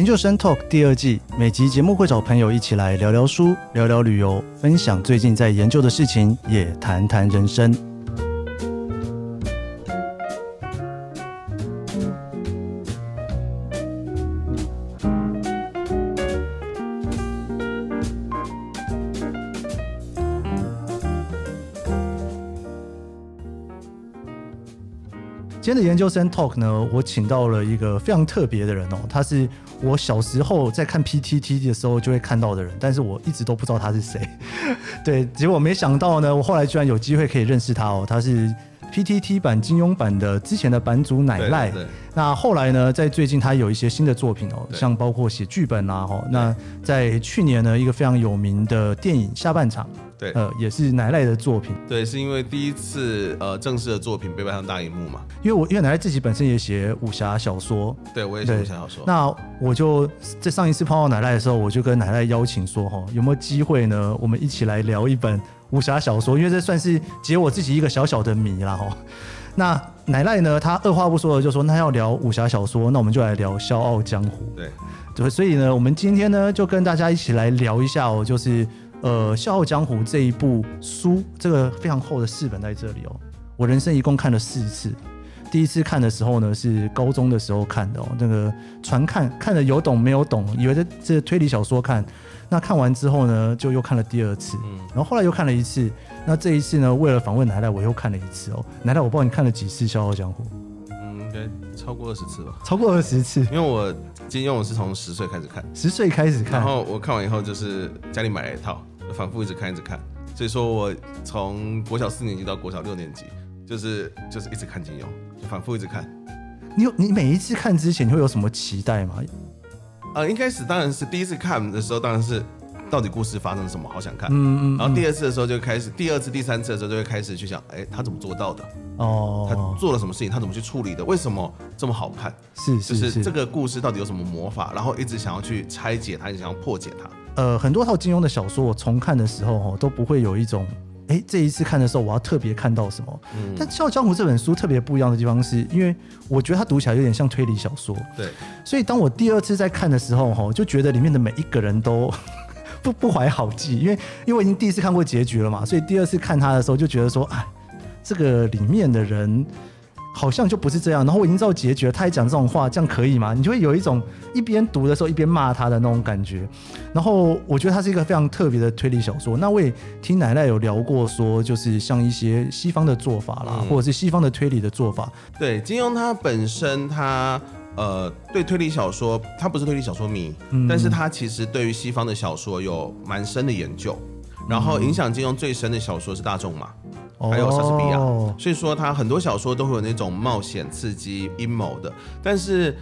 研究生 Talk 第二季，每集节目会找朋友一起来聊聊书、聊聊旅游，分享最近在研究的事情，也谈谈人生。今天的研究生 Talk 呢，我请到了一个非常特别的人哦，他是我小时候在看 PTT 的时候就会看到的人，但是我一直都不知道他是谁。对，结果没想到呢，我后来居然有机会可以认识他哦，他是 PTT 版金庸版的之前的版主奶赖。那后来呢，在最近他有一些新的作品哦，像包括写剧本啊，哈。那在去年呢，一个非常有名的电影《下半场》。对，呃，也是奶赖的作品。对，是因为第一次呃正式的作品被搬上大荧幕嘛。因为我因为奶赖自己本身也写武侠小说，对我也写武侠小说。那我就在上一次碰到奶赖的时候，我就跟奶赖邀请说，哈，有没有机会呢？我们一起来聊一本武侠小说，因为这算是解我自己一个小小的谜啦，哈。那奶奶呢，他二话不说的就说，那要聊武侠小说，那我们就来聊《笑傲江湖》。对，对，所以呢，我们今天呢就跟大家一起来聊一下哦，就是。呃，《笑傲江湖》这一部书，这个非常厚的四本在这里哦。我人生一共看了四次，第一次看的时候呢是高中的时候看的哦，那个传看看的有懂没有懂，以为这这推理小说看。那看完之后呢，就又看了第二次，嗯，然后后来又看了一次。那这一次呢，为了访问奶奶，我又看了一次哦。奶奶，我不知道你看了几次《笑傲江湖》？嗯，应该超过二十次吧。超过二十次，因为我金庸我是从十岁开始看，十岁开始看，然后我看完以后就是家里买了一套。反复一直看，一直看，所以说我从国小四年级到国小六年级，就是就是一直看金庸，就反复一直看。你有你每一次看之前，你会有什么期待吗？呃，一开始当然是第一次看的时候，当然是到底故事发生了什么，好想看。嗯嗯，嗯。然后第二次的时候就开始，第二次、第三次的时候就会开始去想，哎，他怎么做到的？哦，他做了什么事情？他怎么去处理的？为什么这么好看？是是是，就是这个故事到底有什么魔法？然后一直想要去拆解它，一直想要破解它。呃，很多套金庸的小说，我重看的时候哈，都不会有一种，哎、欸，这一次看的时候，我要特别看到什么。嗯。但《笑傲江湖》这本书特别不一样的地方，是因为我觉得它读起来有点像推理小说。对。所以当我第二次在看的时候，哈，就觉得里面的每一个人都 不不怀好意，因为因为我已经第一次看过结局了嘛，所以第二次看他的时候就觉得说，哎，这个里面的人。好像就不是这样，然后我已经知道结局了，他还讲这种话，这样可以吗？你就会有一种一边读的时候一边骂他的那种感觉。然后我觉得它是一个非常特别的推理小说。那我也听奶奶有聊过，说就是像一些西方的做法啦，嗯、或者是西方的推理的做法。对，金庸他本身他呃对推理小说，他不是推理小说迷，嗯、但是他其实对于西方的小说有蛮深的研究。然后影响金庸最深的小说是大仲马。还有莎士比亚，所以说他很多小说都会有那种冒险、刺激、阴谋的。但是，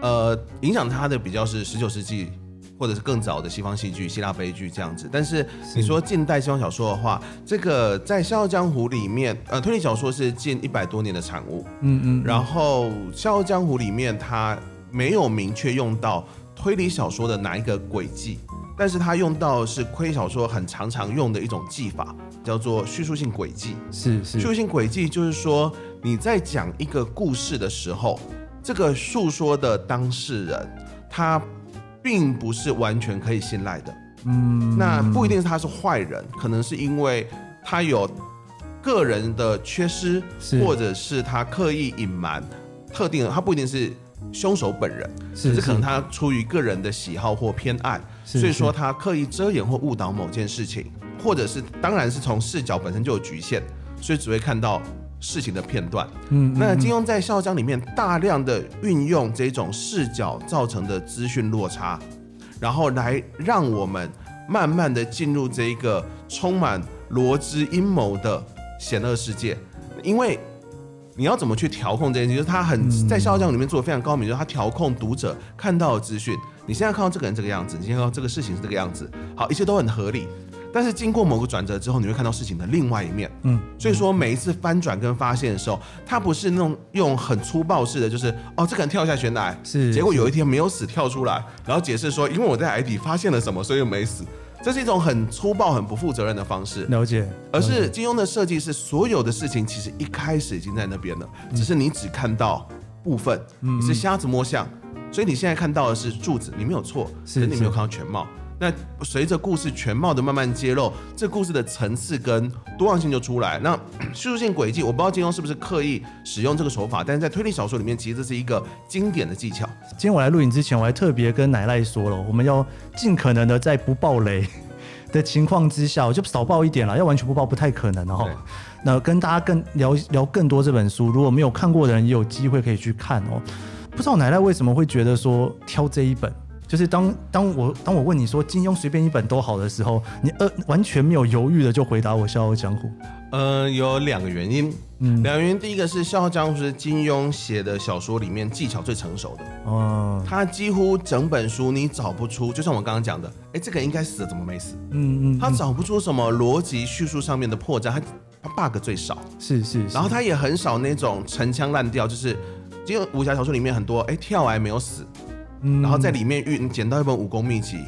呃，影响他的比较是十九世纪或者是更早的西方戏剧、希腊悲剧这样子。但是你说近代西方小说的话，这个在《笑傲江湖》里面，呃，推理小说是近一百多年的产物。嗯嗯。然后《笑傲江湖》里面，它没有明确用到推理小说的哪一个轨迹。但是他用到的是推理小说很常常用的一种技法，叫做叙述性轨迹。是是，叙述性轨迹就是说你在讲一个故事的时候，这个诉说的当事人他并不是完全可以信赖的。嗯，那不一定是他是坏人，可能是因为他有个人的缺失，或者是他刻意隐瞒特定的，他不一定是凶手本人，只是可能他出于个人的喜好或偏爱。所以说他刻意遮掩或误导某件事情，或者是当然是从视角本身就有局限，所以只会看到事情的片段。嗯，那金庸在《笑傲江》里面大量的运用这种视角造成的资讯落差，然后来让我们慢慢的进入这一个充满罗织阴谋的险恶世界。因为你要怎么去调控这件事情，就是他很在《笑傲江湖》里面做的非常高明，就是他调控读者看到的资讯。你现在看到这个人这个样子，你现在看到这个事情是这个样子，好，一切都很合理。但是经过某个转折之后，你会看到事情的另外一面。嗯，所以说每一次翻转跟发现的时候，他不是那种用很粗暴式的，就是哦，这个人跳下悬崖，是，结果有一天没有死跳出来，然后解释说，因为我在海底发现了什么，所以又没死。这是一种很粗暴、很不负责任的方式。了解。而是金庸的设计是，所有的事情其实一开始已经在那边了，只是你只看到部分，你是瞎子摸象。所以你现在看到的是柱子，你没有错，是是你没有看到全貌。那随着故事全貌的慢慢揭露，这故事的层次跟多样性就出来。那 叙述性轨迹，我不知道金庸是不是刻意使用这个手法，但是在推理小说里面，其实这是一个经典的技巧。今天我来录影之前，我还特别跟奶奶说了，我们要尽可能的在不爆雷 的情况之下，我就少爆一点了，要完全不爆不太可能哦。那跟大家更聊聊更多这本书，如果没有看过的人，也有机会可以去看哦。不知道奶奶为什么会觉得说挑这一本。就是当当我当我问你说金庸随便一本都好的时候，你呃完全没有犹豫的就回答我《笑傲江湖》。呃，有两个原因，嗯，两个原因，第一个是《笑傲江湖》是金庸写的小说里面技巧最成熟的，哦，他几乎整本书你找不出，就像我刚刚讲的，哎，这个应该死了，怎么没死？嗯嗯，他找不出什么逻辑叙述上面的破绽，他他 bug 最少，是是，然后他也很少那种陈腔滥调，就是因为武侠小说里面很多，哎，跳崖没有死。然后在里面遇捡到一本武功秘籍，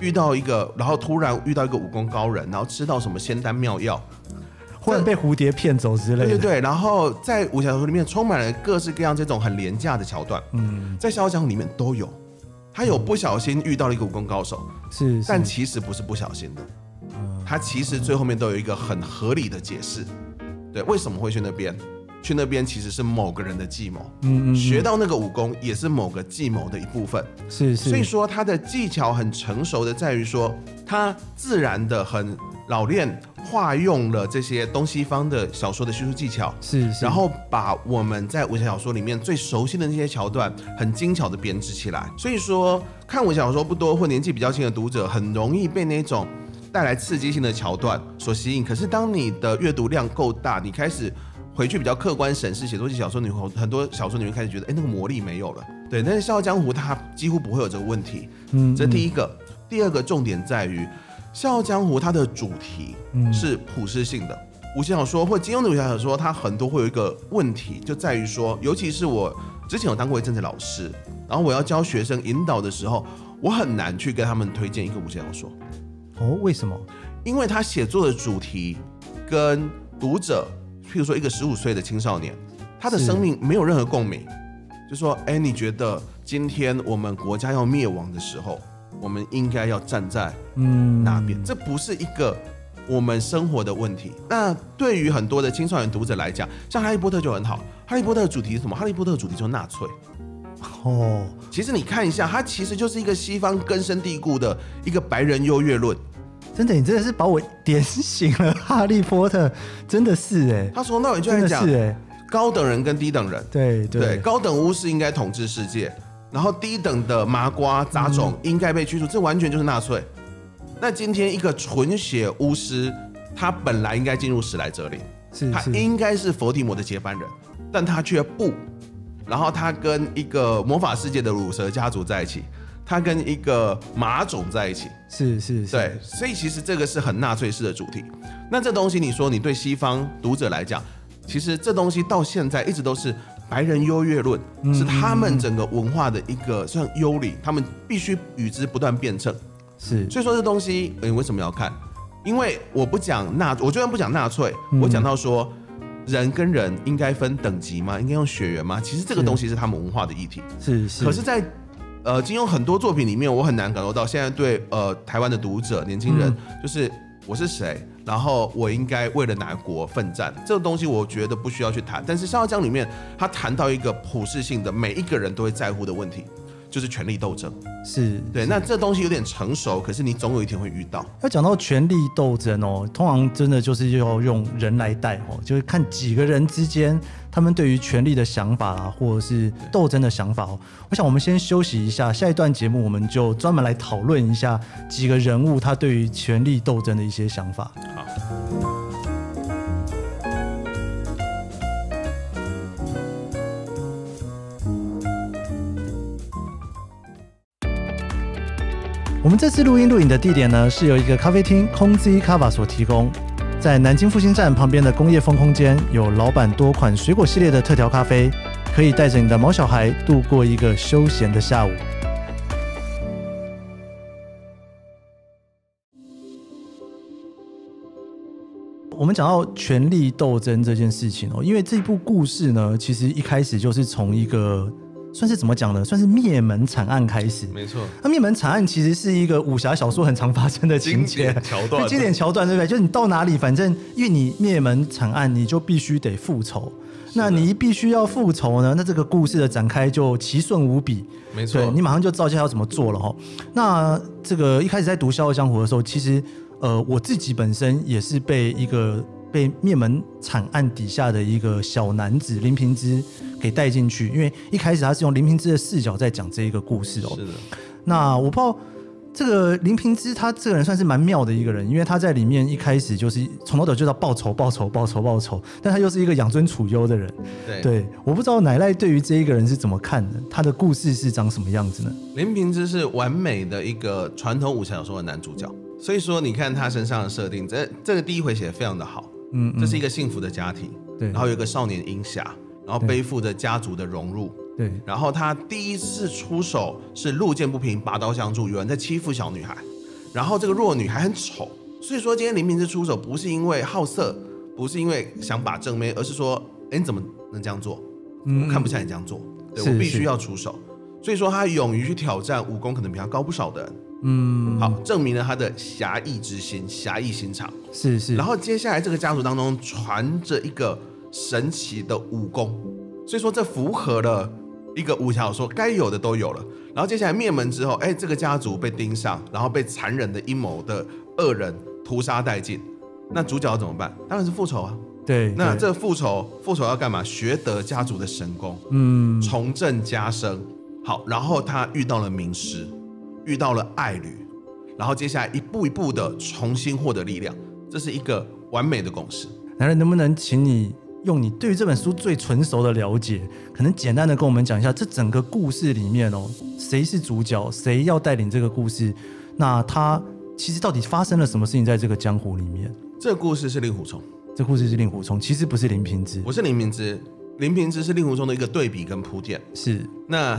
遇到一个，然后突然遇到一个武功高人，然后吃到什么仙丹妙药，忽然被蝴蝶骗走之类的。对对对，然后在武侠小说里面充满了各式各样这种很廉价的桥段。嗯，在《笑傲江湖》里面都有，他有不小心遇到了一个武功高手，是，但其实不是不小心的，他其实最后面都有一个很合理的解释，对，为什么会去那边。去那边其实是某个人的计谋，嗯，嗯嗯，学到那个武功也是某个计谋的一部分，是是，所以说他的技巧很成熟的在于说，他自然的很老练化用了这些东西方的小说的叙述技巧，是是，然后把我们在武侠小说里面最熟悉的那些桥段很精巧的编织起来，所以说看武侠小说不多或年纪比较轻的读者很容易被那种带来刺激性的桥段所吸引，可是当你的阅读量够大，你开始。回去比较客观审视写作系小说，你会很多小说你会开始觉得，哎，那个魔力没有了。对，但是《笑傲江湖》它几乎不会有这个问题。嗯，这第一个。第二个重点在于，《笑傲江湖》它的主题是普世性的。武侠小说或金庸的武侠小说，它很多会有一个问题，就在于说，尤其是我之前有当过一阵子老师，然后我要教学生引导的时候，我很难去跟他们推荐一个武侠小说。哦，为什么？因为他写作的主题跟读者。譬如说，一个十五岁的青少年，他的生命没有任何共鸣，就说：“哎，你觉得今天我们国家要灭亡的时候，我们应该要站在嗯哪边？这不是一个我们生活的问题。那对于很多的青少年读者来讲，像《哈利波特》就很好，《哈利波特》的主题是什么？《哈利波特》的主题就是纳粹。哦，其实你看一下，它其实就是一个西方根深蒂固的一个白人优越论。”真的，你真的是把我点醒了。哈利波特。真的是哎、欸，他从那里就在讲，是哎，高等人跟低等人，对对，对，高等巫师应该统治世界，然后低等的麻瓜杂种应该被驱逐，这完全就是纳粹。那今天一个纯血巫师，他本来应该进入史莱哲林，是，他应该是佛地魔的接班人，但他却不，然后他跟一个魔法世界的乳蛇家族在一起。他跟一个马种在一起，是是，是，对，所以其实这个是很纳粹式的主题。那这东西，你说你对西方读者来讲，其实这东西到现在一直都是白人优越论，是他们整个文化的一个算优礼，他们必须与之不断辩证。是，所以说这东西，你为什么要看？因为我不讲纳，我就算不讲纳粹，我讲到说人跟人应该分等级吗？应该用血缘吗？其实这个东西是他们文化的议题。是是，可是，在呃，金庸很多作品里面，我很难感受到现在对呃台湾的读者、年轻人，就是我是谁，然后我应该为了哪国奋战，这个东西我觉得不需要去谈。但是《笑傲江湖》里面，他谈到一个普世性的，每一个人都会在乎的问题。就是权力斗争，是对。那这东西有点成熟，可是你总有一天会遇到。要讲到权力斗争哦，通常真的就是要用人来带哦，就是看几个人之间他们对于权力的想法啊，或者是斗争的想法哦。我想我们先休息一下，下一段节目我们就专门来讨论一下几个人物他对于权力斗争的一些想法。好。我们这次录音录影的地点呢，是由一个咖啡厅空 Z Kava 所提供，在南京复兴站旁边的工业风空间，有老板多款水果系列的特调咖啡，可以带着你的毛小孩度过一个休闲的下午。我们讲到权力斗争这件事情哦，因为这部故事呢，其实一开始就是从一个算是怎么讲呢？算是灭门惨案开始。没错，那灭门惨案其实是一个武侠小说很常发生的情节桥段，经典桥段，对不对？就是你到哪里，反正因为你灭门惨案，你就必须得复仇。那你一必须要复仇呢，那这个故事的展开就奇顺无比。没错，你马上就知道接下来要怎么做了哈。那这个一开始在读《笑傲江湖》的时候，其实呃我自己本身也是被一个被灭门惨案底下的一个小男子林平之给带进去，因为一开始他是用林平之的视角在讲这一个故事哦。是的。那我不知道。这个林平之他这个人算是蛮妙的一个人，因为他在里面一开始就是从头到尾就到报仇、报仇、报仇、报仇，但他又是一个养尊处优的人。对，对，我不知道奶奶对于这一个人是怎么看的，他的故事是长什么样子呢？林平之是完美的一个传统武侠小说的男主角，所以说你看他身上的设定，这这个第一回写的非常的好。嗯，嗯，这是一个幸福的家庭，对，然后有一个少年英侠，然后背负着家族的荣辱。对，然后他第一次出手是路见不平，拔刀相助，有人在欺负小女孩，然后这个弱女孩很丑，所以说今天林平之出手不是因为好色，不是因为想把正妹，而是说，哎，你怎么能这样做？我看不下你这样做，对，我必须要出手。所以说他勇于去挑战武功可能比他高不少的人，嗯，好，证明了他的侠义之心、侠义心肠。是是。然后接下来这个家族当中传着一个神奇的武功，所以说这符合了。一个武侠小说该有的都有了，然后接下来灭门之后，哎，这个家族被盯上，然后被残忍的阴谋的恶人屠杀殆尽，那主角怎么办？当然是复仇啊。对，那这复仇复仇要干嘛？学得家族的神功，嗯，重振家声。好，然后他遇到了名师，遇到了爱侣，然后接下来一步一步的重新获得力量，这是一个完美的公式。男人能不能请你？用你对于这本书最纯熟的了解，可能简单的跟我们讲一下这整个故事里面哦，谁是主角，谁要带领这个故事？那他其实到底发生了什么事情在这个江湖里面？这个故事是令狐冲，这故事是令狐冲，其实不是林平之，不是林平之，林平之是令狐冲的一个对比跟铺垫。是，那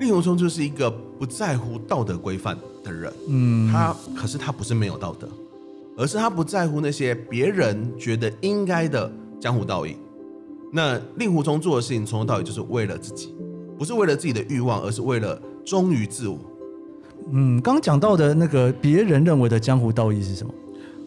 令狐冲就是一个不在乎道德规范的人，嗯，他可是他不是没有道德，而是他不在乎那些别人觉得应该的。江湖道义，那令狐冲做的事情从头到尾就是为了自己，不是为了自己的欲望，而是为了忠于自我。嗯，刚刚讲到的那个别人认为的江湖道义是什么？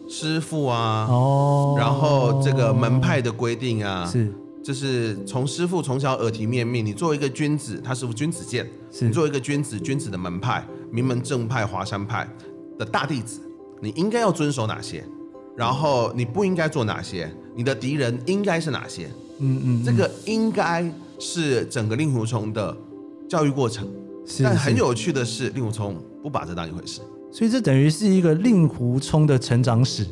师傅啊，哦，然后这个门派的规定啊，是，就是从师傅从小耳提面命，你作为一个君子，他师傅君子剑，你作为一个君子，君子的门派，名门正派华山派的大弟子，你应该要遵守哪些？然后你不应该做哪些？你的敌人应该是哪些？嗯嗯，这个应该是整个令狐冲的教育过程。是，但很有趣的是，令狐冲不把这当一回事。所以这等于是一个令狐冲的成长史，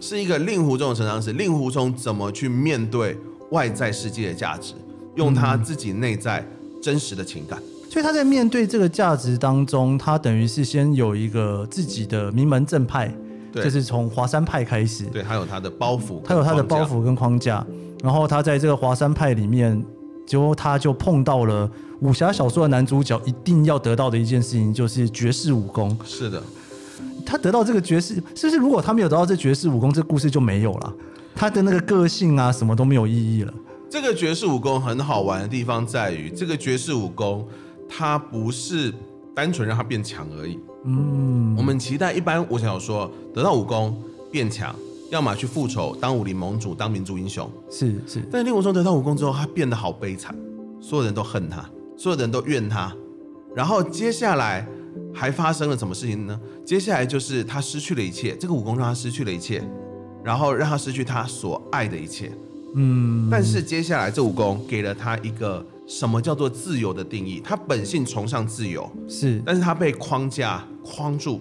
是一个令狐冲的成长史。令狐冲怎么去面对外在世界的价值，用他自己内在真实的情感。所以他在面对这个价值当中，他等于是先有一个自己的名门正派。就是从华山派开始，对，还有他的包袱，他有他的包袱跟框架，然后他在这个华山派里面，结果他就碰到了武侠小说的男主角一定要得到的一件事情，就是绝世武功。是的，他得到这个绝世，是不是？如果他没有得到这绝世武功，这故事就没有了，他的那个个性啊，什么都没有意义了。这个绝世武功很好玩的地方在于，这个绝世武功，它不是单纯让他变强而已。嗯，我们期待一般武侠小说得到武功变强，要么去复仇当武林盟主当民族英雄，是是。但令狐冲得到武功之后，他变得好悲惨，所有人都恨他，所有人都怨他。然后接下来还发生了什么事情呢？接下来就是他失去了一切，这个武功让他失去了一切，然后让他失去他所爱的一切。嗯，但是接下来这武功给了他一个。什么叫做自由的定义？他本性崇尚自由，是，但是他被框架框住，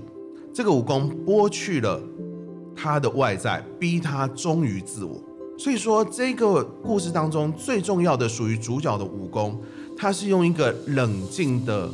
这个武功剥去了他的外在，逼他忠于自我。所以说，这个故事当中最重要的属于主角的武功，他是用一个冷静的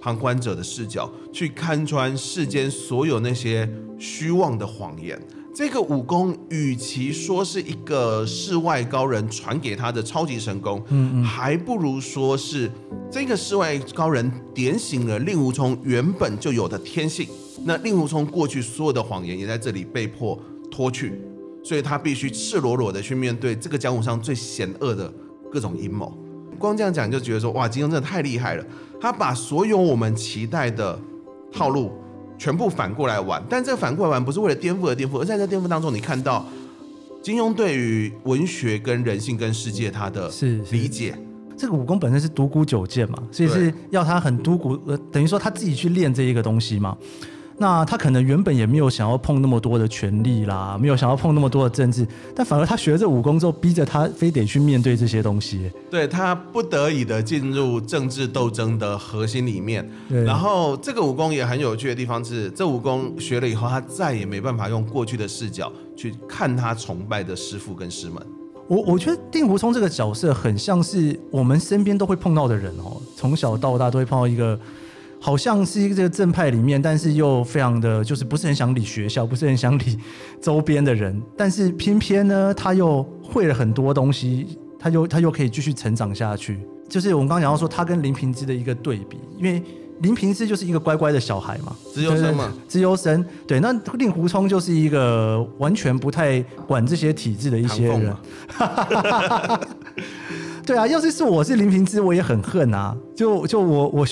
旁观者的视角去看穿世间所有那些虚妄的谎言。这个武功，与其说是一个世外高人传给他的超级神功，嗯嗯，还不如说是这个世外高人点醒了令狐冲原本就有的天性。那令狐冲过去所有的谎言也在这里被迫脱去，所以他必须赤裸裸的去面对这个江湖上最险恶的各种阴谋。光这样讲就觉得说，哇，金庸真的太厉害了，他把所有我们期待的套路全部反过来玩，但这个反过来玩不是为了颠覆而颠覆，而在这颠覆当中，你看到金庸对于文学跟人性跟世界他的理解。这个武功本身是独孤九剑嘛，所以是要他很独孤，呃，等于说他自己去练这一个东西嘛。那他可能原本也没有想要碰那么多的权力啦，没有想要碰那么多的政治，但反而他学了这武功之后，逼着他非得去面对这些东西。对，他不得已的进入政治斗争的核心里面。对。然后这个武功也很有趣的地方是，这武功学了以后，他再也没办法用过去的视角去看他崇拜的师傅跟师门。我我觉得令狐冲这个角色很像是我们身边都会碰到的人哦，从小到大都会碰到一个，好像是一个这个正派里面，但是又非常的就是不是很想理学校，不是很想理周边的人，但是偏偏呢他又会了很多东西，他又他又可以继续成长下去，就是我们刚刚讲到说他跟林平之的一个对比，因为。林平之就是一个乖乖的小孩嘛，资优生嘛，资优生。对，那令狐冲就是一个完全不太管这些体制的一些人。对啊，要是是我是林平之，我也很恨啊。就就我我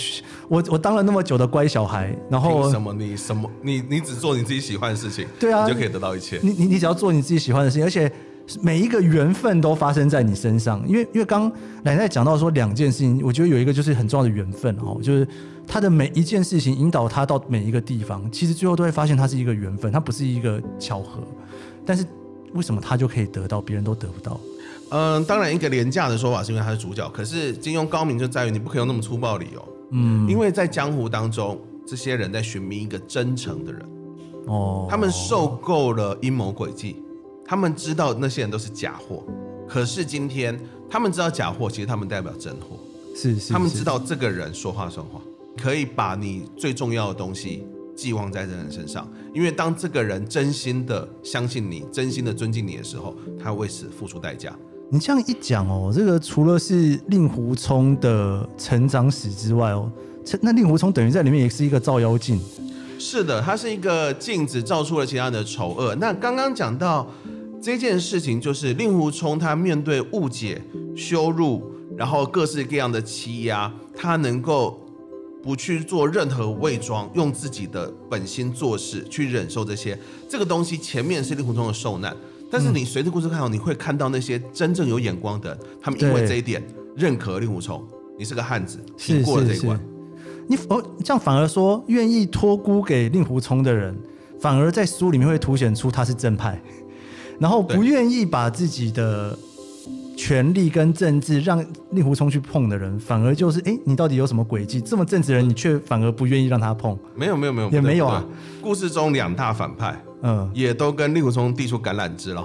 我我当了那么久的乖小孩，然后什么你什么你你只做你自己喜欢的事情，对啊，你就可以得到一切。你你你只要做你自己喜欢的事情，而且每一个缘分都发生在你身上。因为因为刚奶奶讲到说两件事情，我觉得有一个就是很重要的缘分哦，就是。他的每一件事情引导他到每一个地方，其实最后都会发现他是一个缘分，他不是一个巧合。但是为什么他就可以得到，别人都得不到？嗯，当然一个廉价的说法是因为他是主角。可是金庸高明就在于你不可以用那么粗暴的理由。嗯，因为在江湖当中，这些人在寻觅一个真诚的人。哦，他们受够了阴谋诡计，他们知道那些人都是假货。可是今天他们知道假货，其实他们代表真货。是是，是，他们知道这个人说话算话。可以把你最重要的东西寄望在这人身上，因为当这个人真心的相信你，真心的尊敬你的时候，他为此付出代价。你这样一讲哦，这个除了是令狐冲的成长史之外哦，那令狐冲等于在里面也是一个照妖镜。是的，他是一个镜子，照出了其他的丑恶。那刚刚讲到这件事情，就是令狐冲他面对误解、羞辱，然后各式各样的欺压，他能够。不去做任何伪装，用自己的本心做事，去忍受这些这个东西。前面是令狐冲的受难，但是你随着故事看到，你会看到那些真正有眼光的，他们因为这一点认可令狐冲，你是个汉子，挺过了这一关。你哦，这样反而说愿意托孤给令狐冲的人，反而在书里面会凸显出他是正派，然后不愿意把自己的。权力跟政治让令狐冲去碰的人，反而就是哎、欸，你到底有什么诡计？这么正直的人，你却反而不愿意让他碰？没有没有没有，也没有啊。故事中两大反派，嗯，也都跟令狐冲递出橄榄枝了。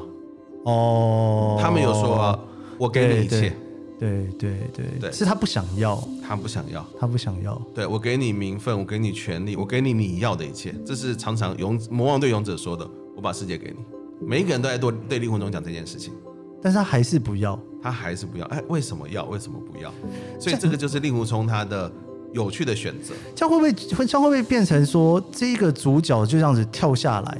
哦，他们有说，我给你一切。对对对对，对，对，是他不想要，他不想要，他不想要。对，我给你名分，我给你权利，我给你你要的一切。这是常常勇魔王对勇者说的，我把世界给你。每一个人都在对对令狐冲讲这件事情。但是他还是不要，他还是不要。哎，为什么要？为什么不要？所以这个就是令狐冲他的有趣的选择。这样会不会会这样会不会变成说，这个主角就这样子跳下来，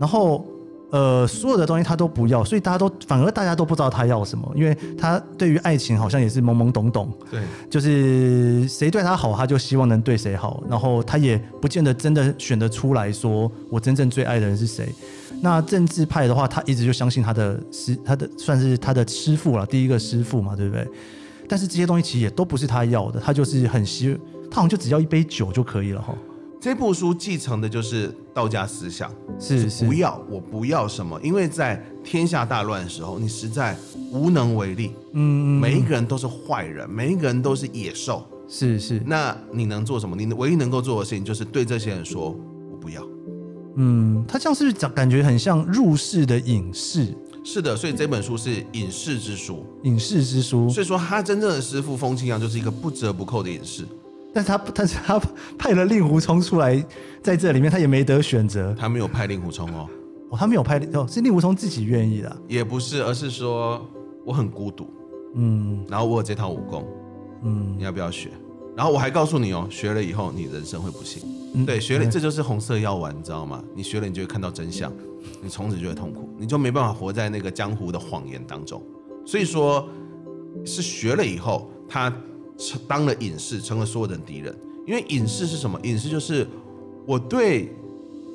然后呃，所有的东西他都不要，所以大家都反而大家都不知道他要什么，因为他对于爱情好像也是懵懵懂懂。对，就是谁对他好，他就希望能对谁好，然后他也不见得真的选得出来说，我真正最爱的人是谁。那政治派的话，他一直就相信他的师，他的算是他的师傅了，第一个师傅嘛，对不对？但是这些东西其实也都不是他要的，他就是很希，他好像就只要一杯酒就可以了哈。这部书继承的就是道家思想，是是不要，我不要什么，因为在天下大乱的时候，你实在无能为力。嗯，每一个人都是坏人，每一个人都是野兽。是是，那你能做什么？你唯一能够做的事情就是对这些人说，我不要。嗯，他这样是不是感觉很像入世的隐士？是的，所以这本书是隐士之书，隐士之书。所以说，他真正的师傅风清扬就是一个不折不扣的隐士。但是他，但是他派了令狐冲出来，在这里面他也没得选择。他没有派令狐冲哦，哦，他没有派哦，是令狐冲自己愿意的。也不是，而是说我很孤独，嗯，然后我有这套武功，嗯，你要不要学？然后我还告诉你哦，学了以后你人生会不幸。嗯、对，学了这就是红色药丸，你知道吗？你学了，你就会看到真相，你从此就会痛苦，你就没办法活在那个江湖的谎言当中。所以说，是学了以后，他当了隐士，成了所有人敌人。因为隐士是什么？隐士就是我对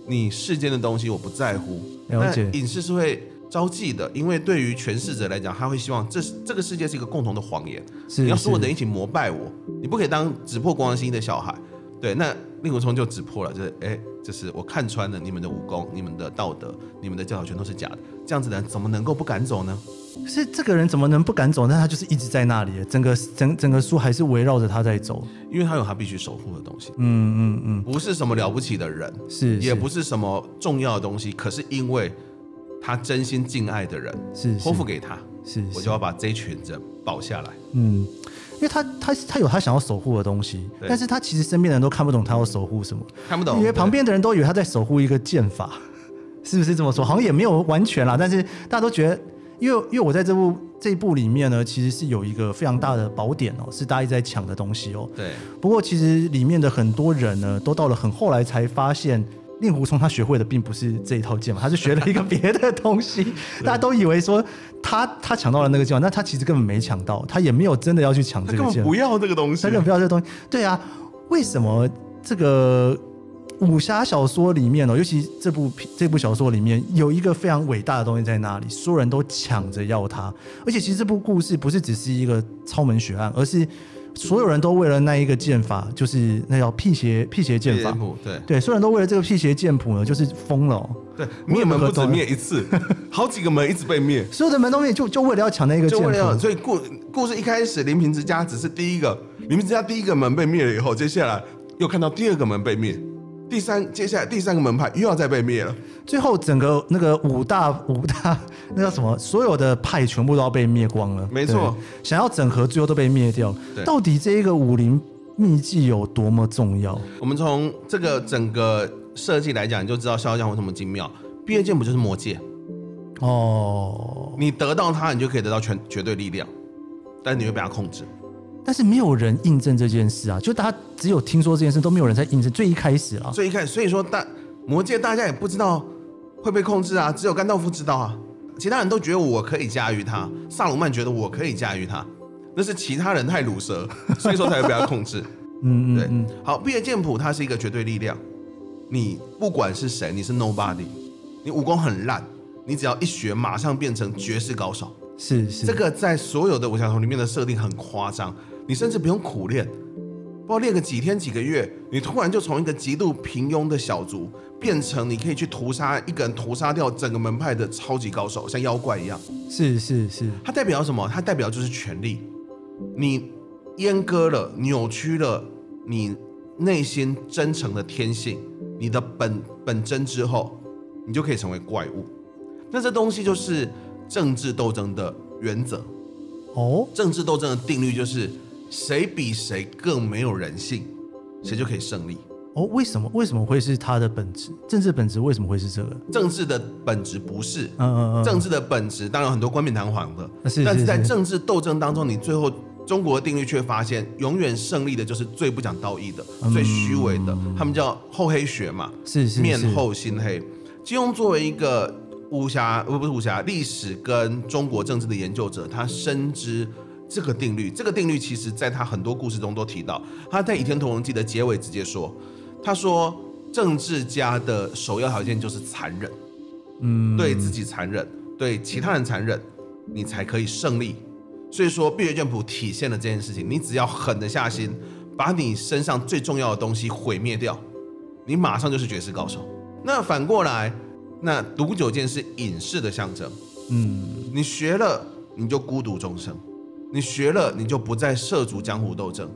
你世间的东西我不在乎。了解。隐士是会招忌的，因为对于诠释者来讲，他会希望这这个世界是一个共同的谎言。是，你要所有人一起膜拜我，你不可以当只破光心的小孩。对，那令狐冲就指破了，就是哎，就是我看穿了你们的武功、你们的道德、你们的教导全都是假的，这样子的人怎么能够不敢走呢？可是这个人怎么能不敢走？那他就是一直在那里，整个整整个书还是围绕着他在走，因为他有他必须守护的东西。嗯嗯嗯，不是什么了不起的人，是，也不是什么重要的东西，可是因为他真心敬爱的人，是托付给他，是，我就要把这群人保下来。嗯。因为他他他有他想要守护的东西，但是他其实身边的人都看不懂他要守护什么，看不懂。因为旁边的人都以为他在守护一个剑法，是不是这么说？好像也没有完全啦，但是大家都觉得，因为因为我在这部这一部里面呢，其实是有一个非常大的宝典哦，是大家一直在抢的东西哦。对。不过其实里面的很多人呢，都到了很后来才发现。令狐冲他学会的并不是这一套剑嘛，他是学了一个别的东西。大家都以为说他他抢到了那个剑，那他其实根本没抢到，他也没有真的要去抢这个剑。不要这个东西，他根本不要这个东西。对啊，为什么这个武侠小说里面哦，尤其这部这部小说里面有一个非常伟大的东西在那里，所有人都抢着要它。而且其实这部故事不是只是一个超门血案，而是。所有人都为了那一个剑法，就是那叫辟邪辟邪剑法。对对，所有人都为了这个辟邪剑谱呢，就是疯了。对，灭门不止灭一次，好几个门一直被灭，所有的门都灭，就就为了要抢那个剑谱。所以故故事一开始，林平之家只是第一个，林平之家第一个门被灭了以后，接下来又看到第二个门被灭。第三，接下来第三个门派又要再被灭了，最后整个那个五大 五大那叫什么？所有的派全部都要被灭光了。没错，想要整合，最后都被灭掉。到底这一个武林秘籍有多么重要？我们从这个整个设计来讲，你就知道《笑傲江湖》这么精妙。毕业剑不就是魔戒哦，你得到它，你就可以得到全绝对力量，但是你会被它控制。但是没有人印证这件事啊，就大家只有听说这件事，都没有人在印证。最一开始啊，最一开始，所以说大魔界大家也不知道会被控制啊，只有甘道夫知道啊，其他人都觉得我可以驾驭他，萨鲁曼觉得我可以驾驭他，那是其他人太鲁蛇，所以说才会被他控制。嗯对嗯，对。好，毕业剑谱它是一个绝对力量，你不管是谁，你是 nobody，你武功很烂，你只要一学，马上变成绝世高手。是是，这个在所有的武侠图里面的设定很夸张。你甚至不用苦练，不知道练个几天几个月，你突然就从一个极度平庸的小卒，变成你可以去屠杀一个人，屠杀掉整个门派的超级高手，像妖怪一样。是是是，它代表什么？它代表就是权力。你阉割了、扭曲了你内心真诚的天性，你的本本真之后，你就可以成为怪物。那这东西就是政治斗争的原则。哦，政治斗争的定律就是。谁比谁更没有人性，谁就可以胜利。哦，为什么？为什么会是他的本质？政治本质为什么会是这个？政治的本质不是，嗯嗯嗯，政治的本质当然有很多冠冕堂皇的，是，但是在政治斗争当中，你最后中国的定律却发现，永远胜利的就是最不讲道义的、最虚伪的。他们叫厚黑学嘛，是是，面厚心黑。金庸作为一个武侠，不不是武侠，历史跟中国政治的研究者，他深知。这个定律，这个定律其实在他很多故事中都提到。他在《倚天屠龙记》的结尾直接说：“他说，政治家的首要条件就是残忍，嗯，对自己残忍，对其他人残忍，你才可以胜利。所以说，碧月剑谱体现了这件事情。你只要狠得下心，把你身上最重要的东西毁灭掉，你马上就是绝世高手。那反过来，那毒酒剑是隐士的象征，嗯，你学了，你就孤独终生。”你学了，你就不再涉足江湖斗争；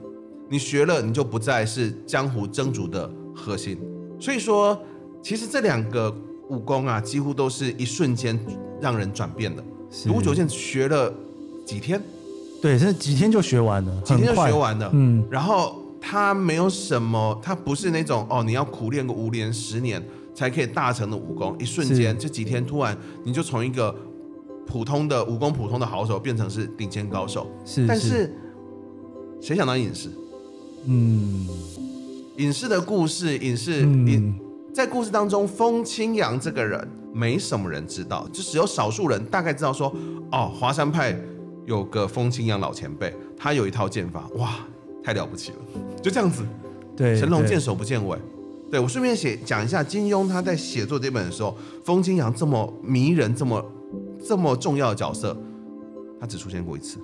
你学了，你就不再是江湖争逐的核心。所以说，其实这两个武功啊，几乎都是一瞬间让人转变的。独孤九剑学了几天？对，是几天就学完了，几天就学完了。嗯，然后他没有什么，他不是那种哦，你要苦练个五年、十年才可以大成的武功，一瞬间这几天突然你就从一个。普通的武功，普通的好手变成是顶尖高手，是。但是谁想当隐士？嗯，隐士的故事，隐士隐、嗯、在故事当中，风清扬这个人没什么人知道，就只有少数人大概知道说，哦，华山派有个风清扬老前辈，他有一套剑法，哇，太了不起了，就这样子。对，神龙见首不见尾。对，我顺便写讲一下，金庸他在写作这本的时候，风清扬这么迷人、这么这么重要的角色，他只出现过一次。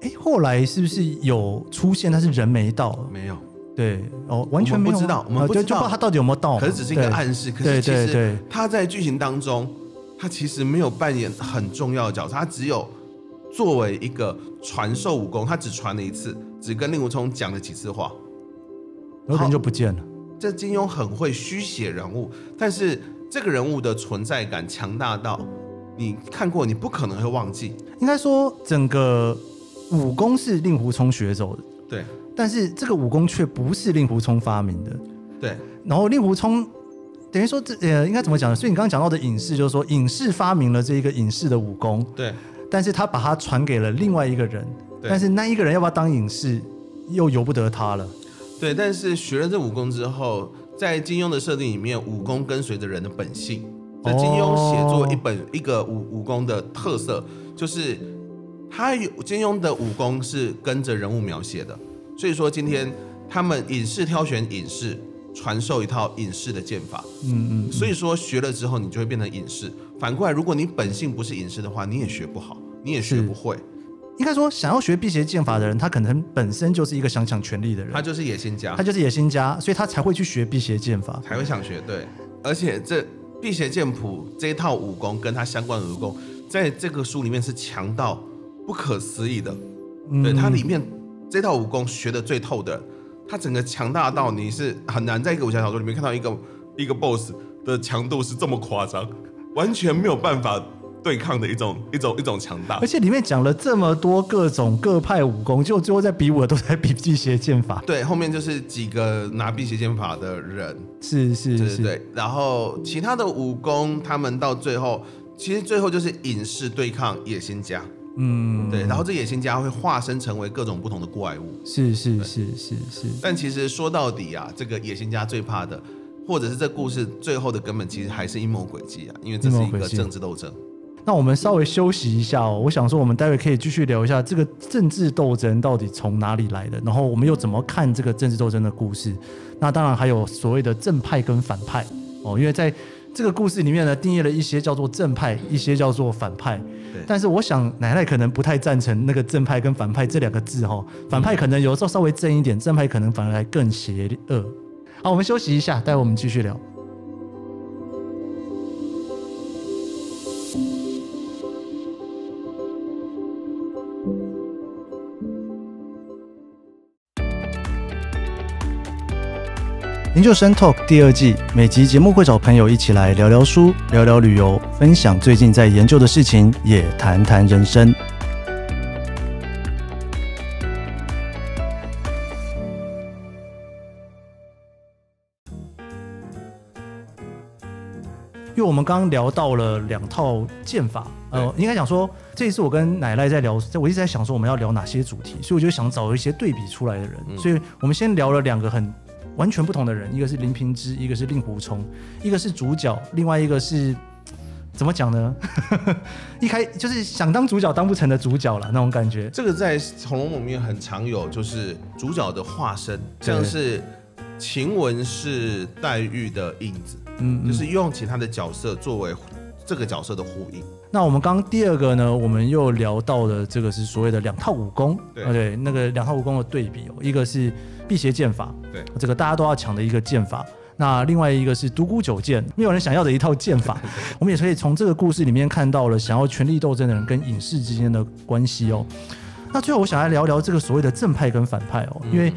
哎，后来是不是有出现？但是人没到？没有。对，哦，完全没不知道，我们不知道他到底有没有到。可是只是一个暗示。可是其实他在剧情当中，他其实没有扮演很重要的角色，他只有作为一个传授武功，他只传了一次，只跟令狐冲讲了几次话，然后人就不见了。这金庸很会虚写人物，但是这个人物的存在感强大到你看过，你不可能会忘记。应该说，整个武功是令狐冲学走的，对。但是这个武功却不是令狐冲发明的，对。然后令狐冲等于说这呃，应该怎么讲呢？所以你刚刚讲到的隐士，就是说隐士发明了这一个隐士的武功，对。但是他把它传给了另外一个人，对。但是那一个人要不要当隐士，又由不得他了。对，但是学了这武功之后，在金庸的设定里面，武功跟随着人的本性。在金庸写作一本一个武武功的特色，就是他有金庸的武功是跟着人物描写的。所以说，今天他们隐士挑选隐士，传授一套隐士的剑法。嗯嗯。所以说学了之后，你就会变成隐士。反过来，如果你本性不是隐士的话，你也学不好，你也学不会。应该说，想要学辟邪剑法的人，他可能本身就是一个想抢权力的人，他就是野心家，他就是野心家，所以他才会去学辟邪剑法，才会想学。对，而且这辟邪剑谱这一套武功跟他相关的武功，在这个书里面是强到不可思议的。嗯、对，它里面这套武功学的最透的，它整个强大到你是很难在一个武侠小说里面看到一个一个 BOSS 的强度是这么夸张，完全没有办法。对抗的一种一种一种强大，而且里面讲了这么多各种各派武功，就最后在比武的都在比辟邪剑法。对，后面就是几个拿辟邪剑法的人，是是是，对。然后其他的武功，他们到最后，其实最后就是隐士对抗野心家。嗯，对。然后这野心家会化身成为各种不同的怪物。是是是是是。但其实说到底啊，这个野心家最怕的，或者是这故事最后的根本，其实还是阴谋诡计啊，因为这是一个政治斗争。那我们稍微休息一下哦，我想说，我们待会可以继续聊一下这个政治斗争到底从哪里来的，然后我们又怎么看这个政治斗争的故事。那当然还有所谓的正派跟反派哦，因为在这个故事里面呢，定义了一些叫做正派，一些叫做反派。对。但是我想奶奶可能不太赞成那个正派跟反派这两个字哈，反派可能有时候稍微正一点，正派可能反而还更邪恶。好，我们休息一下，待会我们继续聊。研究生 Talk 第二季，每集节目会找朋友一起来聊聊书、聊聊旅游，分享最近在研究的事情，也谈谈人生。因为我们刚刚聊到了两套剑法，呃，应该讲说这一次我跟奶奶在聊，我一直在想说我们要聊哪些主题，所以我就想找一些对比出来的人，嗯、所以我们先聊了两个很。完全不同的人，一个是林平之，一个是令狐冲，一个是主角，另外一个是怎么讲呢？一开就是想当主角当不成的主角了那种感觉。这个在《红楼梦》里面很常有，就是主角的化身，像是晴雯是黛玉的影子，嗯，就是用其他的角色作为这个角色的呼应。那我们刚刚第二个呢，我们又聊到了这个是所谓的两套武功，对，对，那个两套武功的对比哦，一个是。辟邪剑法，对，这个大家都要抢的一个剑法。那另外一个是独孤九剑，没有人想要的一套剑法。我们也可以从这个故事里面看到了想要权力斗争的人跟隐士之间的关系哦。那最后我想来聊聊这个所谓的正派跟反派哦，因为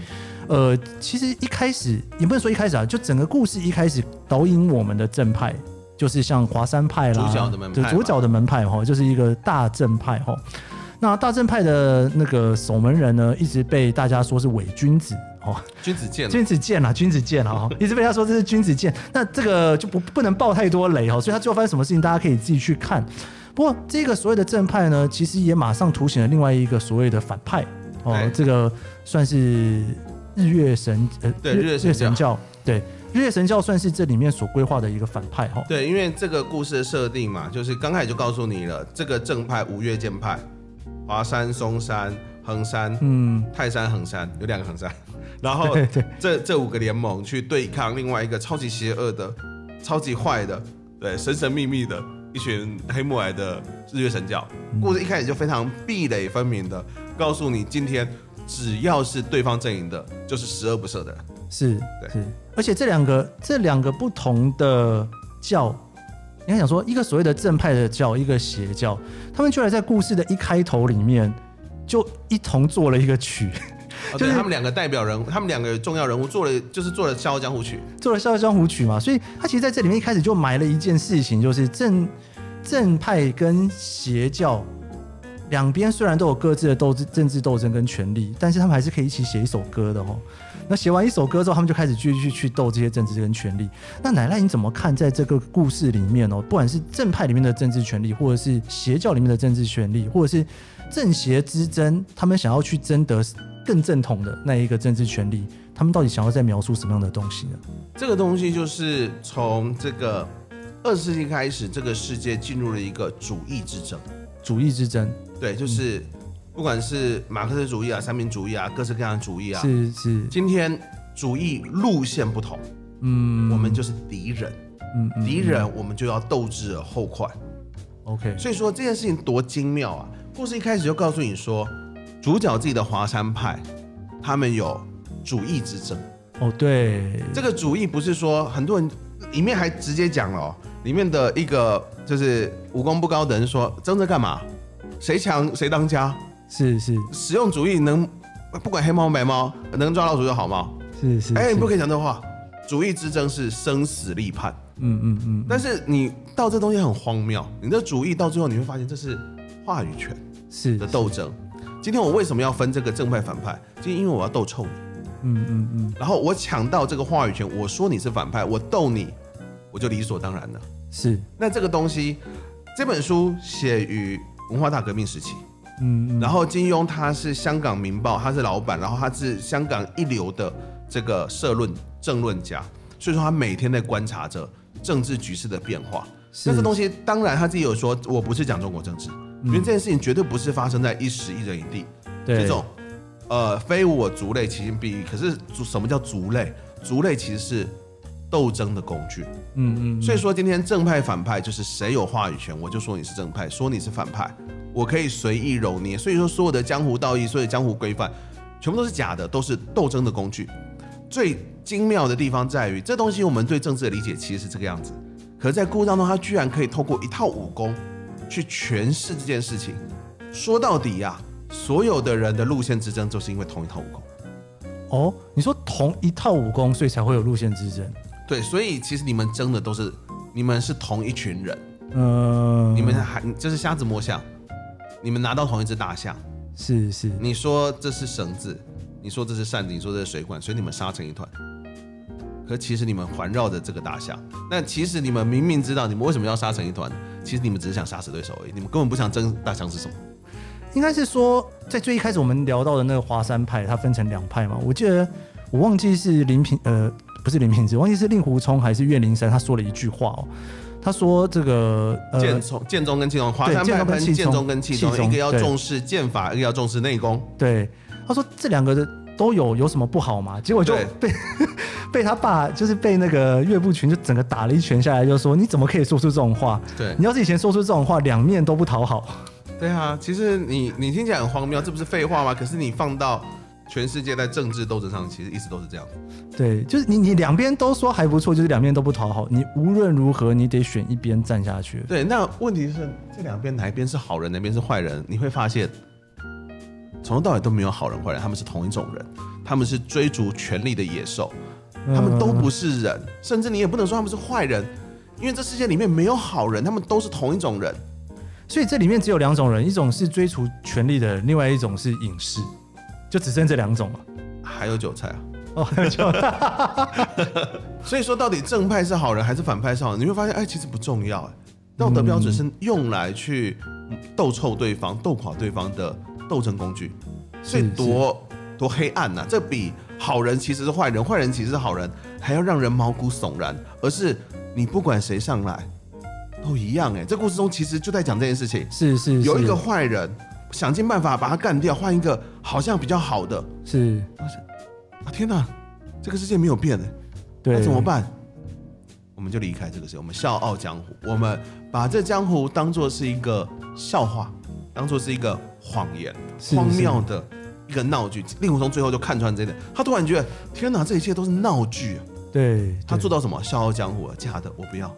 呃，其实一开始也不能说一开始啊，就整个故事一开始导引我们的正派就是像华山派啦，主角的门派，主角的门派哈，就是一个大正派哈。那大正派的那个守门人呢，一直被大家说是伪君子。哦，君子剑，君子剑啊，君子剑啊，一直被他说这是君子剑，那这个就不不能爆太多雷哦，所以他最后发生什么事情，大家可以自己去看。不过这个所谓的正派呢，其实也马上凸显了另外一个所谓的反派哦，这个算是日月神呃，对日月神教，对日月神教算是这里面所规划的一个反派哈。对，因为这个故事的设定嘛，就是刚开始就告诉你了，这个正派五岳剑派。华山、嵩山、横山，嗯，泰山、横山有两个横山，然后这这五个联盟去对抗另外一个超级邪恶的、超级坏的，对，神神秘秘的一群黑木来的日月神教。嗯、故事一开始就非常壁垒分明的告诉你，今天只要是对方阵营的，就是十恶不赦的人。是，对是，而且这两个这两个不同的教。你看，想说一个所谓的正派的教，一个邪教，他们居然在故事的一开头里面就一同做了一个曲，哦、就是他们两个代表人物，他们两个重要人物做了，就是做了《笑傲江湖》曲，做了《笑傲江湖》曲嘛。所以他其实在这里面一开始就埋了一件事情，就是正正派跟邪教两边虽然都有各自的斗争、政治斗争跟权力，但是他们还是可以一起写一首歌的哦。那写完一首歌之后，他们就开始继续去斗这些政治跟权力。那奶奶你怎么看在这个故事里面哦？不管是正派里面的政治权力，或者是邪教里面的政治权力，或者是正邪之争，他们想要去争得更正统的那一个政治权力，他们到底想要在描述什么样的东西呢？这个东西就是从这个二十世纪开始，这个世界进入了一个主义之争。主义之争，对，就是。嗯不管是马克思主义啊、三民主义啊、各式各样的主义啊，是是。今天主义路线不同，嗯，我们就是敌人，嗯，敌人我们就要斗之而后快，OK。所以说这件事情多精妙啊！故事一开始就告诉你说，主角自己的华山派，他们有主义之争。哦，对，这个主义不是说很多人里面还直接讲了哦，里面的一个就是武功不高的人说，争着干嘛？谁强谁当家？是是，实用主义能不管黑猫白猫，能抓老鼠就好猫。是是，哎，你不可以讲这话。主义之争是生死立判。嗯嗯嗯。但是你到这东西很荒谬，你的主义到最后你会发现这是话语权是的斗争。今天我为什么要分这个正派反派？就因为我要斗臭你。嗯嗯嗯。然后我抢到这个话语权，我说你是反派，我斗你，我就理所当然了。是。那这个东西，这本书写于文化大革命时期。嗯，然后金庸他是香港《明报》，他是老板，然后他是香港一流的这个社论政论家，所以说他每天在观察着政治局势的变化。那个东西当然他自己有说，我不是讲中国政治，因为这件事情绝对不是发生在一时一人一地。对，这种呃，非我族类，其心必异。可是族什么叫族类？族类其实是。斗争的工具，嗯嗯，所以说今天正派反派就是谁有话语权，我就说你是正派，说你是反派，我可以随意揉捏。所以说所有的江湖道义，所有的江湖规范，全部都是假的，都是斗争的工具。最精妙的地方在于，这东西我们对政治的理解其实是这个样子，可是在故事当中，他居然可以透过一套武功去诠释这件事情。说到底呀、啊，所有的人的路线之争，就是因为同一套武功。哦，你说同一套武功，所以才会有路线之争。对，所以其实你们争的都是，你们是同一群人，嗯，你们还就是瞎子摸象，你们拿到同一只大象，是是，你说这是绳子，你说这是扇子，你说这是水管，所以你们杀成一团。可其实你们环绕着这个大象，那其实你们明明知道你们为什么要杀成一团，其实你们只是想杀死对手而已，你们根本不想争大象是什么。应该是说，在最一开始我们聊到的那个华山派，它分成两派嘛，我记得我忘记是林平呃。不是林平之，忘记是令狐冲还是岳灵珊，他说了一句话哦，他说这个剑宗剑宗跟气宗，华山派分剑宗跟气宗，一个要重视剑法，一个要重视内功。对，他说这两个的都有有什么不好吗？结果就被 被他爸就是被那个岳不群就整个打了一拳下来，就说你怎么可以说出这种话？对，你要是以前说出这种话，两面都不讨好。对啊，其实你你听起来很荒谬，这不是废话吗？可是你放到。全世界在政治斗争上，其实一直都是这样。对，就是你你两边都说还不错，就是两边都不讨好。你无论如何，你得选一边站下去。对，那问题是这两边哪一边是好人，哪边是坏人？你会发现，从头到尾都没有好人坏人，他们是同一种人，他们是追逐权力的野兽，他们都不是人，甚至你也不能说他们是坏人，因为这世界里面没有好人，他们都是同一种人。所以这里面只有两种人，一种是追逐权力的人，另外一种是隐士。就只剩这两种了，还有韭菜啊！哦，还有韭菜。所以说，到底正派是好人还是反派是好人？你会发现，哎，其实不重要。哎，道德标准是用来去斗臭对方、斗垮对方的斗争工具。所以多多黑暗呐！这比好人其实是坏人，坏人其实是好人，还要让人毛骨悚然。而是你不管谁上来都一样。哎，这故事中其实就在讲这件事情。是是，有一个坏人。想尽办法把他干掉，换一个好像比较好的。是啊，天哪，这个世界没有变的，对，那怎么办？我们就离开这个世界，我们笑傲江湖，我们把这江湖当做是一个笑话，当做是一个谎言，荒谬的一个闹剧。令狐冲最后就看穿这一点，他突然觉得，天哪，这一切都是闹剧啊！对，他做到什么？笑傲江湖啊，假的，我不要。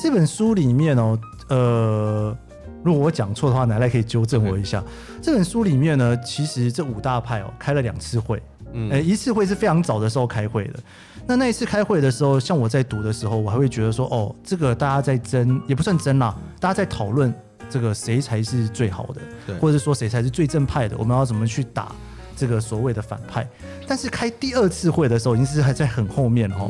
这本书里面哦，呃，如果我讲错的话，奶奶可以纠正我一下。这本书里面呢，其实这五大派哦开了两次会，嗯，诶，一次会是非常早的时候开会的。那那一次开会的时候，像我在读的时候，我还会觉得说，哦，这个大家在争，也不算争啦，大家在讨论这个谁才是最好的，对，或者说谁才是最正派的，我们要怎么去打这个所谓的反派。但是开第二次会的时候，已经是还在很后面哈。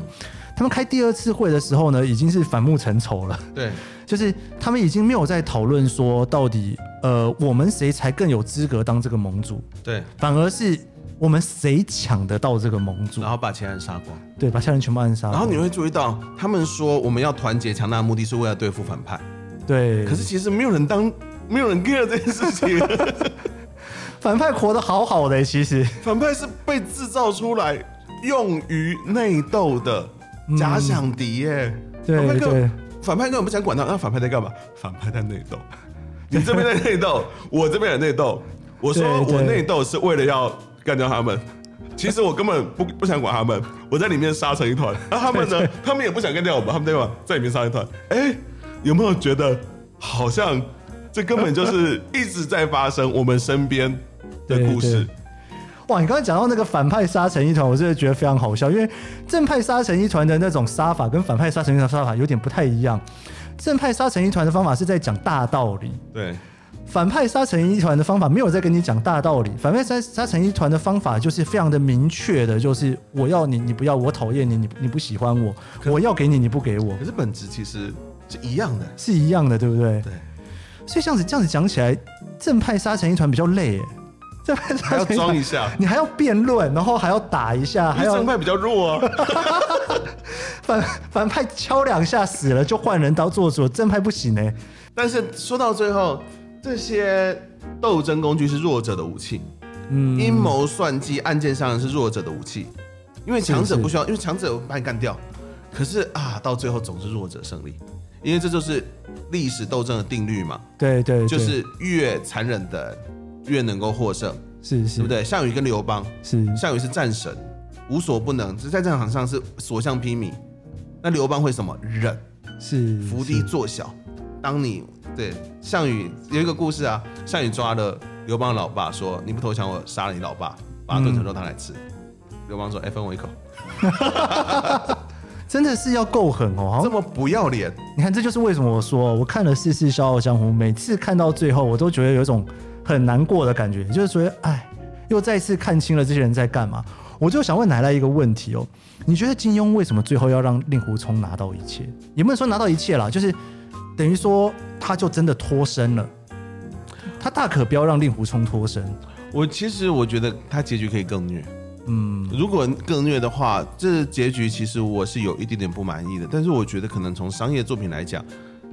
他们开第二次会的时候呢，已经是反目成仇了。对，就是他们已经没有在讨论说到底，呃，我们谁才更有资格当这个盟主？对，反而是我们谁抢得到这个盟主，然后把其他人杀光。对，把其他人全部暗杀。然后你会注意到，他们说我们要团结强大的目的是为了对付反派。对，可是其实没有人当，没有人 care 这件事情。反派活得好好的，其实反派是被制造出来用于内斗的。假想敌耶，对对，对，反派根本不想管他，那反派在干嘛？反派在内斗，你这边在内斗，我这边也内斗。我说我内斗是为了要干掉他们，其实我根本不不想管他们，我在里面杀成一团。那他们呢？他们也不想干掉我们，他们对吧？在里面杀一团。哎，有没有觉得好像这根本就是 一直在发生我们身边的故事？哇，你刚才讲到那个反派杀成一团，我真的觉得非常好笑，因为正派杀成一团的那种杀法跟反派杀成一团杀法有点不太一样。正派杀成一团的方法是在讲大道理，对；反派杀成一团的方法没有在跟你讲大道理，反派杀杀成一团的方法就是非常的明确的，就是我要你，你不要；我讨厌你，你你不喜欢我；我要给你，你不给我。可是本质其实是一样的，是一样的，对不对？对。所以这样子这样子讲起来，正派杀成一团比较累。这还要装一下，你还要辩论，然后还要打一下，还要正派比较弱啊。反反派敲两下死了就换人当做主，正派不行呢。但是说到最后，这些斗争工具是弱者的武器，嗯，阴谋算计、暗箭伤人是弱者的武器，因为强者不需要，因为强者把你干掉。可是啊，到最后总是弱者胜利，因为这就是历史斗争的定律嘛。对对，对，就是越残忍的。越能够获胜，是是，对不对？项羽跟刘邦，是项羽是战神，无所不能，只是在战场上是所向披靡。那刘邦会什么？忍，是伏低做小。当你对项羽有一个故事啊，项羽抓了刘邦的老爸，说你不投降，我杀了你老爸，把他炖成肉汤来吃。刘、嗯、邦说：“哎，分我一口。”真的是要够狠哦，这么不要脸。你看，这就是为什么我说我看了四次《笑傲江湖》，每次看到最后，我都觉得有一种。很难过的感觉，就是说，哎，又再次看清了这些人在干嘛。我就想问奶奶一个问题哦，你觉得金庸为什么最后要让令狐冲拿到一切？也不能说拿到一切啦，就是等于说他就真的脱身了。他大可不要让令狐冲脱身。我其实我觉得他结局可以更虐。嗯，如果更虐的话，这结局其实我是有一点点不满意的。但是我觉得可能从商业作品来讲，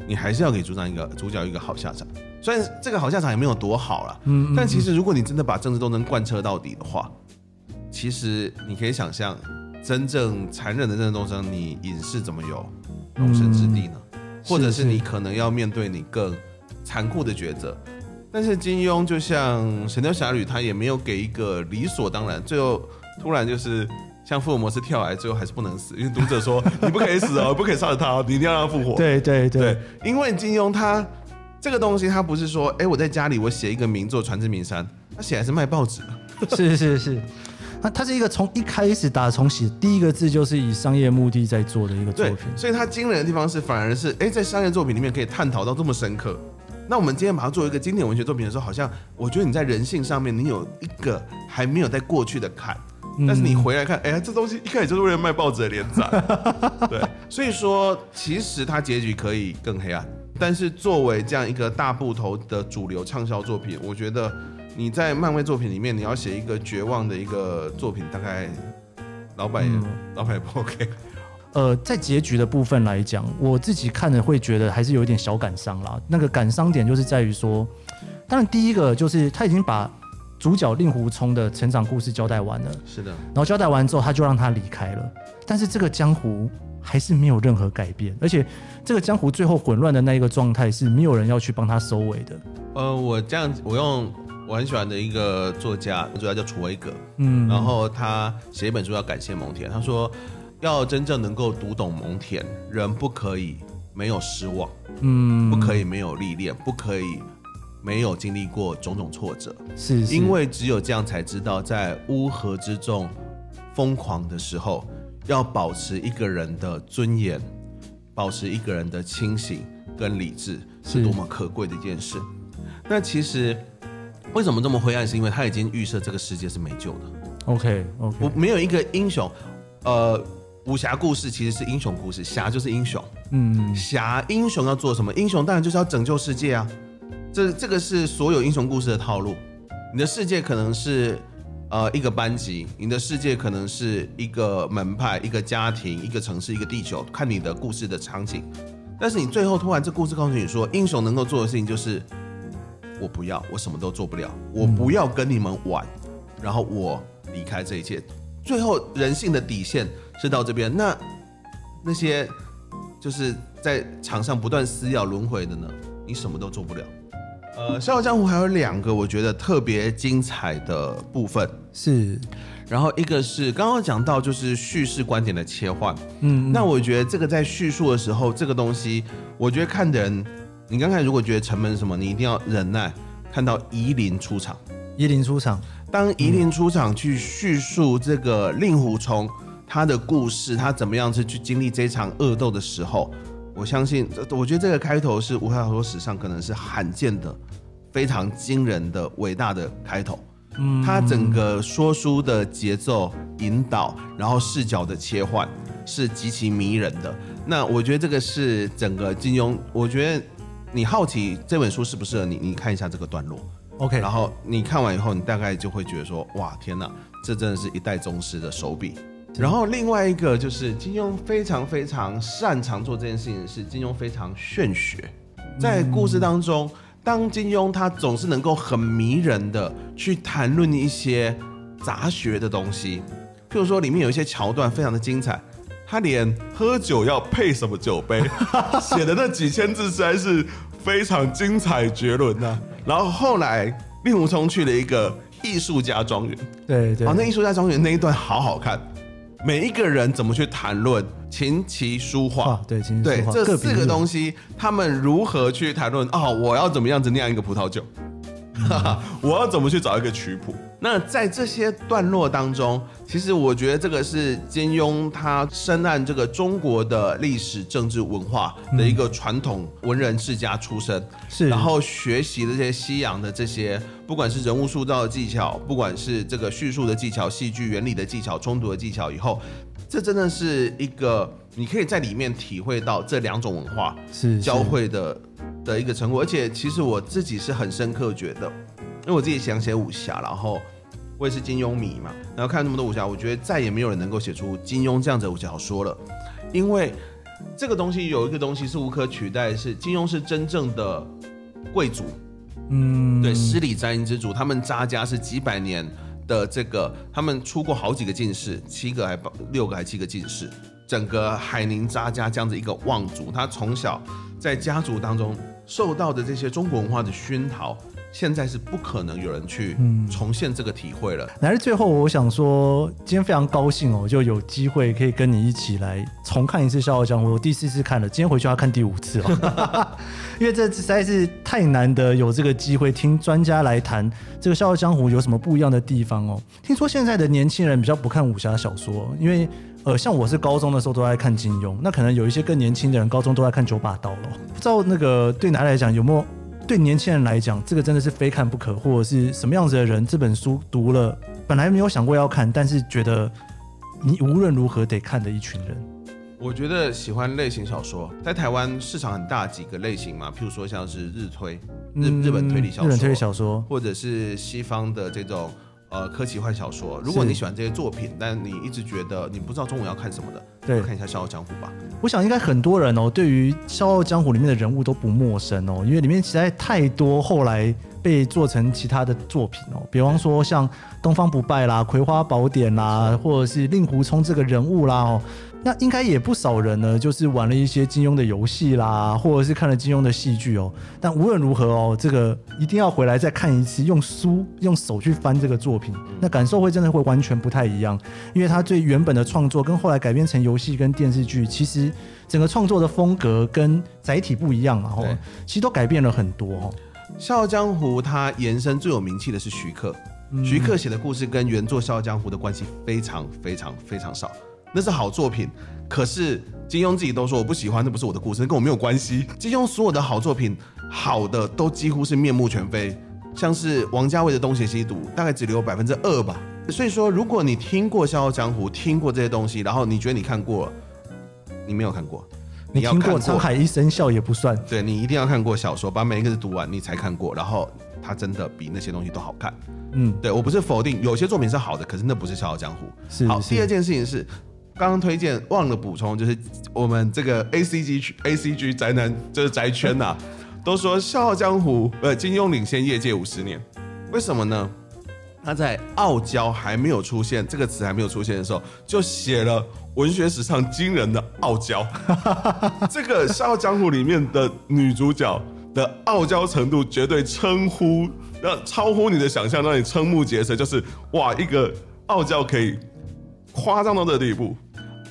你还是要给主长一个主角一个好下场。虽然这个好下场也没有多好了，嗯，但其实如果你真的把政治斗争贯彻到底的话，其实你可以想象，真正残忍的政治斗争，你影视怎么有容身之地呢？或者是你可能要面对你更残酷的抉择。但是金庸就像《神雕侠侣》，他也没有给一个理所当然，最后突然就是像福尔摩斯跳崖，最后还是不能死，因为读者说你不可以死哦，不可以杀了他，你一定要让他复活。对对对，对，因为金庸他。这个东西它不是说，哎，我在家里我写一个名作传至名山，他写的是卖报纸 的。是是是，他他是一个从一开始打从写第一个字就是以商业目的在做的一个作品。所以它惊人的地方是，反而是哎，在商业作品里面可以探讨到这么深刻。那我们今天把它作为一个经典文学作品的时候，好像我觉得你在人性上面你有一个还没有在过去的坎，但是你回来看，哎，这东西一开始就是为了卖报纸的连载。对，所以说其实它结局可以更黑暗。但是作为这样一个大部头的主流畅销作品，我觉得你在漫威作品里面，你要写一个绝望的一个作品，大概老板也、嗯、老板也不 OK。呃，在结局的部分来讲，我自己看了会觉得还是有一点小感伤啦。那个感伤点就是在于说，当然第一个就是他已经把主角令狐冲的成长故事交代完了，是的。然后交代完之后，他就让他离开了。但是这个江湖还是没有任何改变，而且这个江湖最后混乱的那一个状态是没有人要去帮他收尾的。呃，我这样，我用我很喜欢的一个作家，作家叫楚威格，嗯，然后他写一本书要感谢蒙恬，他说要真正能够读懂蒙恬，人不可以没有失望，嗯，不可以没有历练，不可以没有经历过种种挫折，是，是，因为只有这样才知道在乌合之众疯狂的时候。要保持一个人的尊严，保持一个人的清醒跟理智，是多么可贵的一件事。那其实为什么这么灰暗？是因为他已经预设这个世界是没救的。OK OK，我没有一个英雄。呃，武侠故事其实是英雄故事，侠就是英雄。嗯，侠英雄要做什么？英雄当然就是要拯救世界啊。这这个是所有英雄故事的套路。你的世界可能是。呃，一个班级，你的世界可能是一个门派、一个家庭、一个城市、一个地球，看你的故事的场景。但是你最后突然这故事告诉你说，英雄能够做的事情就是，我不要，我什么都做不了，我不要跟你们玩，然后我离开这一切。最后人性的底线是到这边，那那些就是在场上不断撕咬轮回的呢，你什么都做不了。呃，《笑傲江湖》还有两个我觉得特别精彩的部分。是，然后一个是刚刚讲到就是叙事观点的切换，嗯，那我觉得这个在叙述的时候，这个东西，我觉得看的人，你刚才如果觉得沉闷什么，你一定要忍耐，看到夷陵出场，夷陵出场，当夷陵出场去叙述这个令狐冲他的故事，他怎么样是去经历这场恶斗的时候，我相信，我觉得这个开头是武侠小说史上可能是罕见的。非常惊人的伟大的开头，嗯，他整个说书的节奏引导，然后视角的切换是极其迷人的。那我觉得这个是整个金庸，我觉得你好奇这本书适不适合你，你看一下这个段落，OK，然后你看完以后，你大概就会觉得说，哇，天哪，这真的是一代宗师的手笔。然后另外一个就是金庸非常非常擅长做这件事情，是金庸非常炫学，在故事当中。当金庸他总是能够很迷人的去谈论一些杂学的东西，譬如说里面有一些桥段非常的精彩，他连喝酒要配什么酒杯写的那几千字实在是非常精彩绝伦呐。然后后来令狐冲去了一个艺术家庄园，对对，啊，那艺术家庄园那一段好好看。每一个人怎么去谈论琴棋书画？对，琴棋书画，对，这四个东西，他们如何去谈论？哦，我要怎么样子酿一个葡萄酒？我要怎么去找一个曲谱？那在这些段落当中，其实我觉得这个是金庸他深谙这个中国的历史、政治、文化的一个传统文人世家出身，是，然后学习这些西洋的这些，不管是人物塑造的技巧，不管是这个叙述的技巧、戏剧原理的技巧、冲突的技巧，以后，这真的是一个你可以在里面体会到这两种文化是交汇的。的一个成果，而且其实我自己是很深刻觉得，因为我自己想写武侠，然后我也是金庸迷嘛，然后看那么多武侠，我觉得再也没有人能够写出金庸这样子的武侠小说了，因为这个东西有一个东西是无可取代，是金庸是真正的贵族，嗯，对，十里沾衣之主，他们扎家是几百年的这个，他们出过好几个进士，七个还六个还七个进士，整个海宁扎家这样子一个望族，他从小在家族当中。受到的这些中国文化的熏陶，现在是不可能有人去重现这个体会了。来、嗯，最后我想说，今天非常高兴哦，就有机会可以跟你一起来重看一次《笑傲江湖》。我第四次看了，今天回去要看第五次哦，因为这实在是太难得有这个机会听专家来谈这个《笑傲江湖》有什么不一样的地方哦。听说现在的年轻人比较不看武侠小说，因为。呃，像我是高中的时候都在看金庸，那可能有一些更年轻的人高中都在看九把刀了。不知道那个对男来讲有没有对年轻人来讲，这个真的是非看不可，或者是什么样子的人？这本书读了，本来没有想过要看，但是觉得你无论如何得看的一群人。我觉得喜欢类型小说，在台湾市场很大几个类型嘛，譬如说像是日推、日日本推理小说、日本推理小说，或者是西方的这种。呃，科奇幻小说，如果你喜欢这些作品，但你一直觉得你不知道中午要看什么的，对，看一下《笑傲江湖》吧。我想应该很多人哦，对于《笑傲江湖》里面的人物都不陌生哦，因为里面实在太多后来被做成其他的作品哦，比方说像《东方不败》啦，《葵花宝典》啦，或者是令狐冲这个人物啦哦。那应该也不少人呢，就是玩了一些金庸的游戏啦，或者是看了金庸的戏剧哦。但无论如何哦，这个一定要回来再看一次，用书用手去翻这个作品，那感受会真的会完全不太一样。因为他最原本的创作跟后来改编成游戏跟电视剧，其实整个创作的风格跟载体不一样嘛，吼，其实都改变了很多哦。《笑傲江湖》它延伸最有名气的是徐克，徐克写的故事跟原作《笑傲江湖》的关系非常非常非常少。那是好作品，可是金庸自己都说我不喜欢，那不是我的故事，跟我没有关系。金庸所有的好作品，好的都几乎是面目全非，像是王家卫的《东邪西毒》，大概只留百分之二吧。所以说，如果你听过《笑傲江湖》，听过这些东西，然后你觉得你看过了，你没有看过，你听过《沧海一声笑》也不算。对，你一定要看过小说，把每一个字读完，你才看过，然后它真的比那些东西都好看。嗯，对，我不是否定有些作品是好的，可是那不是《笑傲江湖》是。好，第二件事情是。刚刚推荐忘了补充，就是我们这个 A C G A C G 宅男就是宅圈呐、啊，都说《笑傲江湖》呃金庸领先业界五十年，为什么呢？他在傲娇还没有出现这个词还没有出现的时候，就写了文学史上惊人的傲娇。这个《笑傲江湖》里面的女主角的傲娇程度，绝对称呼让超乎你的想象，让你瞠目结舌。就是哇，一个傲娇可以夸张到这个地步。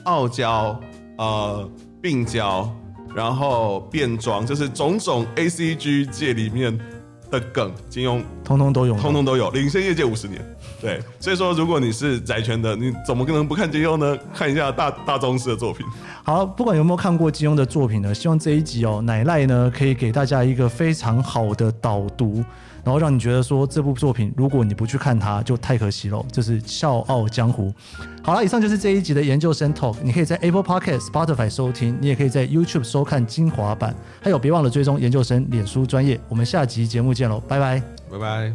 傲娇，呃，病娇，然后变装，就是种种 A C G 界里面的梗，金庸通通都有，通通都有，领先业界五十年。对，所以说，如果你是宅圈的，你怎么可能不看金庸呢？看一下大大宗师的作品。好，不管有没有看过金庸的作品呢，希望这一集哦，奶赖呢可以给大家一个非常好的导读。然后让你觉得说，这部作品，如果你不去看它，就太可惜了。这是《笑傲江湖》。好了，以上就是这一集的研究生 Talk。你可以在 Apple Podcast、Spotify 收听，你也可以在 YouTube 收看精华版。还有，别忘了追踪研究生脸书专业。我们下集节目见喽，拜拜，拜拜。